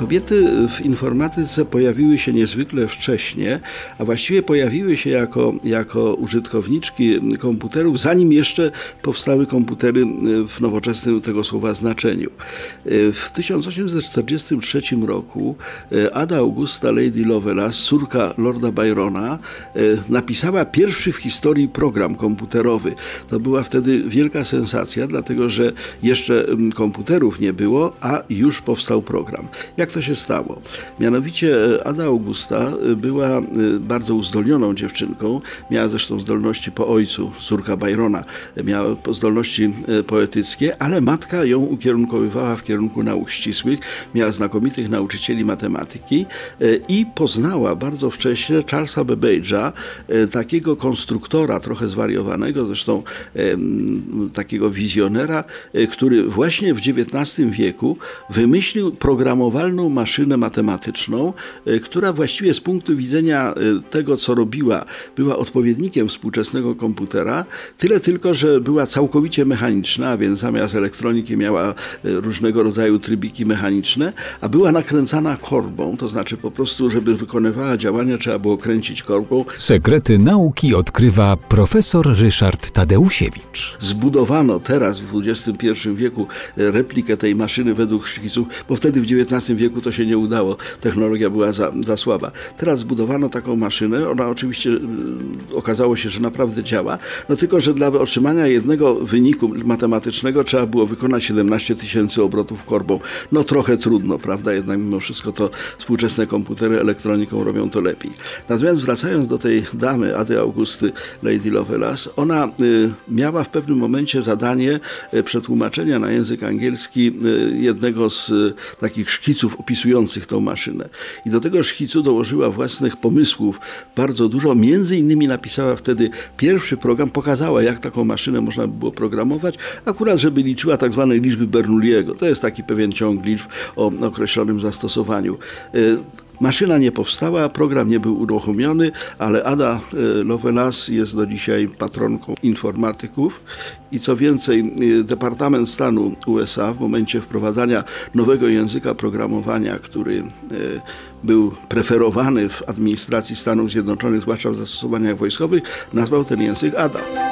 Kobiety w informatyce pojawiły się niezwykle wcześnie, a właściwie pojawiły się jako, jako użytkowniczki komputerów, zanim jeszcze powstały komputery w nowoczesnym tego słowa znaczeniu. W 1843 roku Ada Augusta Lady Lovelace, córka Lorda Byrona, napisała pierwszy w historii program komputerowy. To była wtedy wielka sensacja, dlatego że jeszcze komputerów nie było, a już powstał program. Jak to się stało? Mianowicie e, Ada Augusta e, była e, bardzo uzdolnioną dziewczynką, miała zresztą zdolności po ojcu, córka Byrona, miała zdolności poetyckie, ale matka ją ukierunkowywała w kierunku nauk ścisłych, miała znakomitych nauczycieli matematyki i poznała bardzo wcześnie Charlesa Babbage'a, takiego konstruktora, trochę zwariowanego, zresztą takiego wizjonera, który właśnie w XIX wieku wymyślił programowalną maszynę matematyczną, e, która właściwie z punktu widzenia e, tego, co robiła, była odpowiednikiem współczesnego komputera, tyle tylko, że była całkowicie mechaniczna, a więc zamiast elektroniki miała e, różnego rodzaju trybiki mechaniczne, a była nakręcana korbą, to znaczy po prostu, żeby wykonywała działania, trzeba było kręcić korbą. Sekrety nauki odkrywa profesor Ryszard Tadeusiewicz. Zbudowano teraz w XXI wieku replikę tej maszyny według szkiców, bo wtedy w XIX wieku to to się nie udało. Technologia była za, za słaba. Teraz zbudowano taką maszynę. Ona oczywiście y, okazało się, że naprawdę działa. No tylko, że dla otrzymania jednego wyniku matematycznego trzeba było wykonać 17 tysięcy obrotów korbą. No trochę trudno, prawda? Jednak mimo wszystko to współczesne komputery elektroniką robią to lepiej. Natomiast wracając do tej damy, Ady Augusty Lady Lovelace, ona y, miała w pewnym momencie zadanie y, przetłumaczenia na język angielski y, jednego z y, takich szkiców opisujących tą maszynę. I do tego szkicu dołożyła własnych pomysłów bardzo dużo. Między innymi napisała wtedy pierwszy program, pokazała jak taką maszynę można by było programować, akurat żeby liczyła tak zwane liczby Bernoulliego. To jest taki pewien ciąg liczb o określonym zastosowaniu. Maszyna nie powstała, program nie był uruchomiony, ale Ada e, Lovelace jest do dzisiaj patronką informatyków i co więcej, e, Departament Stanu USA w momencie wprowadzania nowego języka programowania, który e, był preferowany w administracji Stanów Zjednoczonych, zwłaszcza w zastosowaniach wojskowych, nazwał ten język ADA.